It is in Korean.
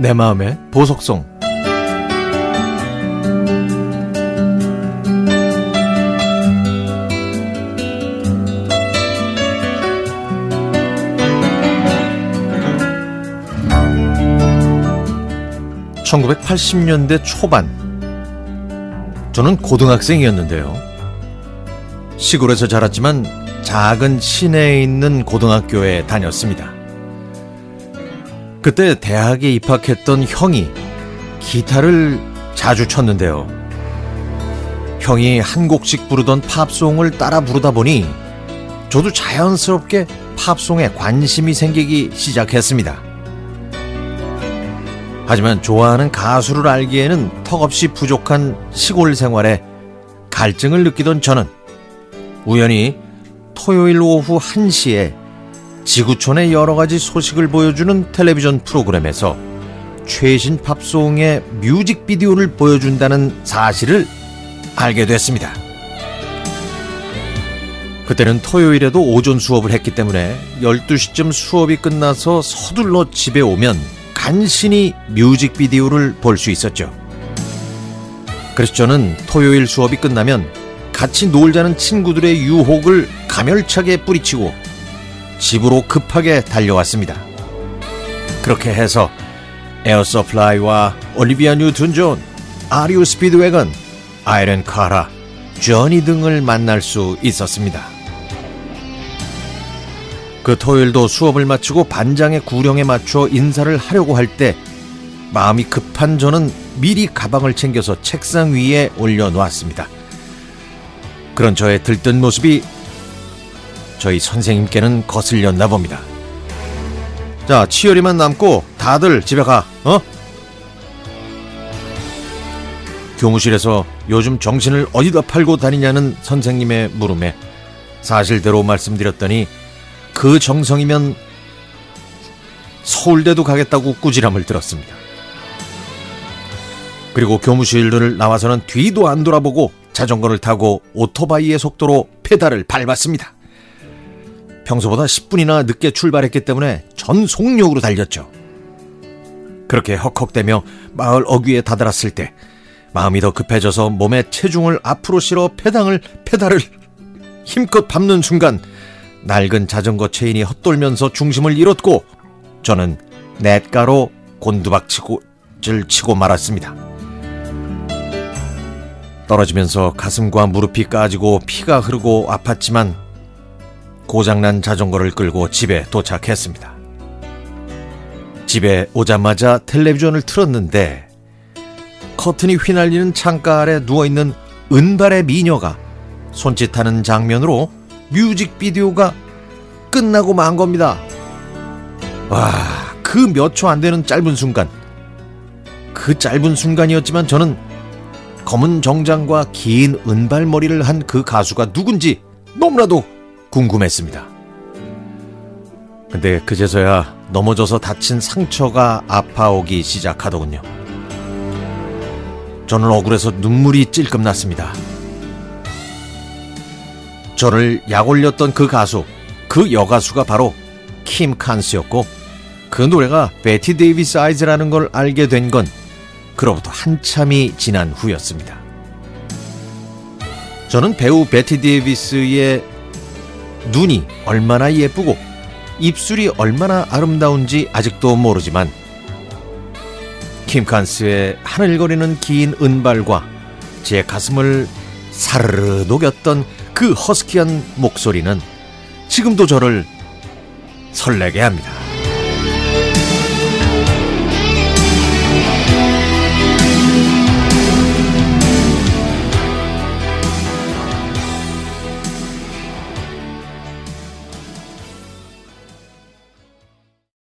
내 마음의 보석송. (1980년대) 초반. 저는 고등학생이었는데요. 시골에서 자랐지만 작은 시내에 있는 고등학교에 다녔습니다 그때 대학에 입학했던 형이 기타를 자주 쳤는데요. 형이 한 곡씩 부르던 팝송을 따라 부르다 보니 저도 자연스럽게 팝송에 관심이 생기기 시작했습니다. 하지만 좋아하는 가수를 알기에는 턱없이 부족한 시골 생활에 갈증을 느끼던 저는 우연히 토요일 오후 1시에 지구촌의 여러 가지 소식을 보여주는 텔레비전 프로그램에서 최신 팝송의 뮤직비디오를 보여준다는 사실을 알게 됐습니다. 그때는 토요일에도 오전 수업을 했기 때문에 12시쯤 수업이 끝나서 서둘러 집에 오면 간신히 뮤직비디오를 볼 수 있었죠. 그래서 저는 토요일 수업이 끝나면 같이 놀자는 친구들의 유혹을 가멸차게 뿌리치고 집으로 급하게 달려왔습니다. 그렇게 해서 에어 서플라이와 올리비아 뉴튼 존, 알이오 스피드웨건, 아이린 카라, 저니 등을 만날 수 있었습니다. 그 토요일도 수업을 마치고 반장의 구령에 맞춰 인사를 하려고 할 때 마음이 급한 저는 미리 가방을 챙겨서 책상 위에 올려놓았습니다. 그런 저의 들뜬 모습이 저희 선생님께는 거슬렸나 봅니다. 자, 치열이만 남고 다들 집에 가, 어? 교무실에서 요즘 정신을 어디다 팔고 다니냐는 선생님의 물음에 사실대로 말씀드렸더니 그 정성이면 서울대도 가겠다고 꾸지람을 들었습니다. 그리고 교무실을 나와서는 뒤도 안 돌아보고 자전거를 타고 오토바이의 속도로 페달을 밟았습니다. 평소보다 10분이나 늦게 출발했기 때문에 전 속력으로 달렸죠. 그렇게 헉헉대며 마을 어귀에 다다랐을 때 마음이 더 급해져서 몸에 체중을 앞으로 실어 페당을 페달을 힘껏 밟는 순간 낡은 자전거 체인이 헛돌면서 중심을 잃었고 저는 냇가로 곤두박질을 치고 말았습니다. 떨어지면서 가슴과 무릎이 까지고 피가 흐르고 아팠지만 고장난 자전거를 끌고 집에 도착했습니다. 집에 오자마자 텔레비전을 틀었는데 커튼이 휘날리는 창가 아래 누워있는 은발의 미녀가 손짓하는 장면으로 뮤직비디오가 끝나고 만 겁니다. 와, 그 몇 초 안 되는 짧은 순간. 그 짧은 순간이었지만 저는 검은 정장과 긴 은발머리를 한 그 가수가 누군지 너무나도 궁금했습니다. 근데 그제서야 넘어져서 다친 상처가 아파오기 시작하더군요. 저는 억울해서 눈물이 찔끔 났습니다. 저를 약 올렸던 그 가수, 그 여가수가 바로 킴 칸스였고 그 노래가 Bette Davis Eyes라는 걸 알게 된 건 그로부터 한참이 지난 후였습니다. 저는 배우 베티 데이비스의 눈이 얼마나 예쁘고 입술이 얼마나 아름다운지 아직도 모르지만 킴칸스의 하늘거리는 긴 은발과 제 가슴을 사르르 녹였던 그 허스키한 목소리는 지금도 저를 설레게 합니다.